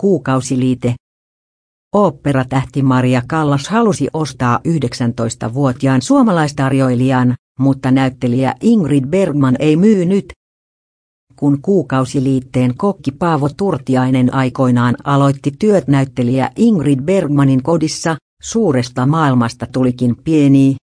Kuukausiliite. Oopperatähti Maria Kallas halusi ostaa 19-vuotiaan suomalaistarjoilijan, mutta näyttelijä Ingrid Bergman ei myynyt. Kun kuukausiliitteen kokki Paavo Turtiainen aikoinaan aloitti työt näyttelijä Ingrid Bergmanin kodissa, suuresta maailmasta tulikin pieni,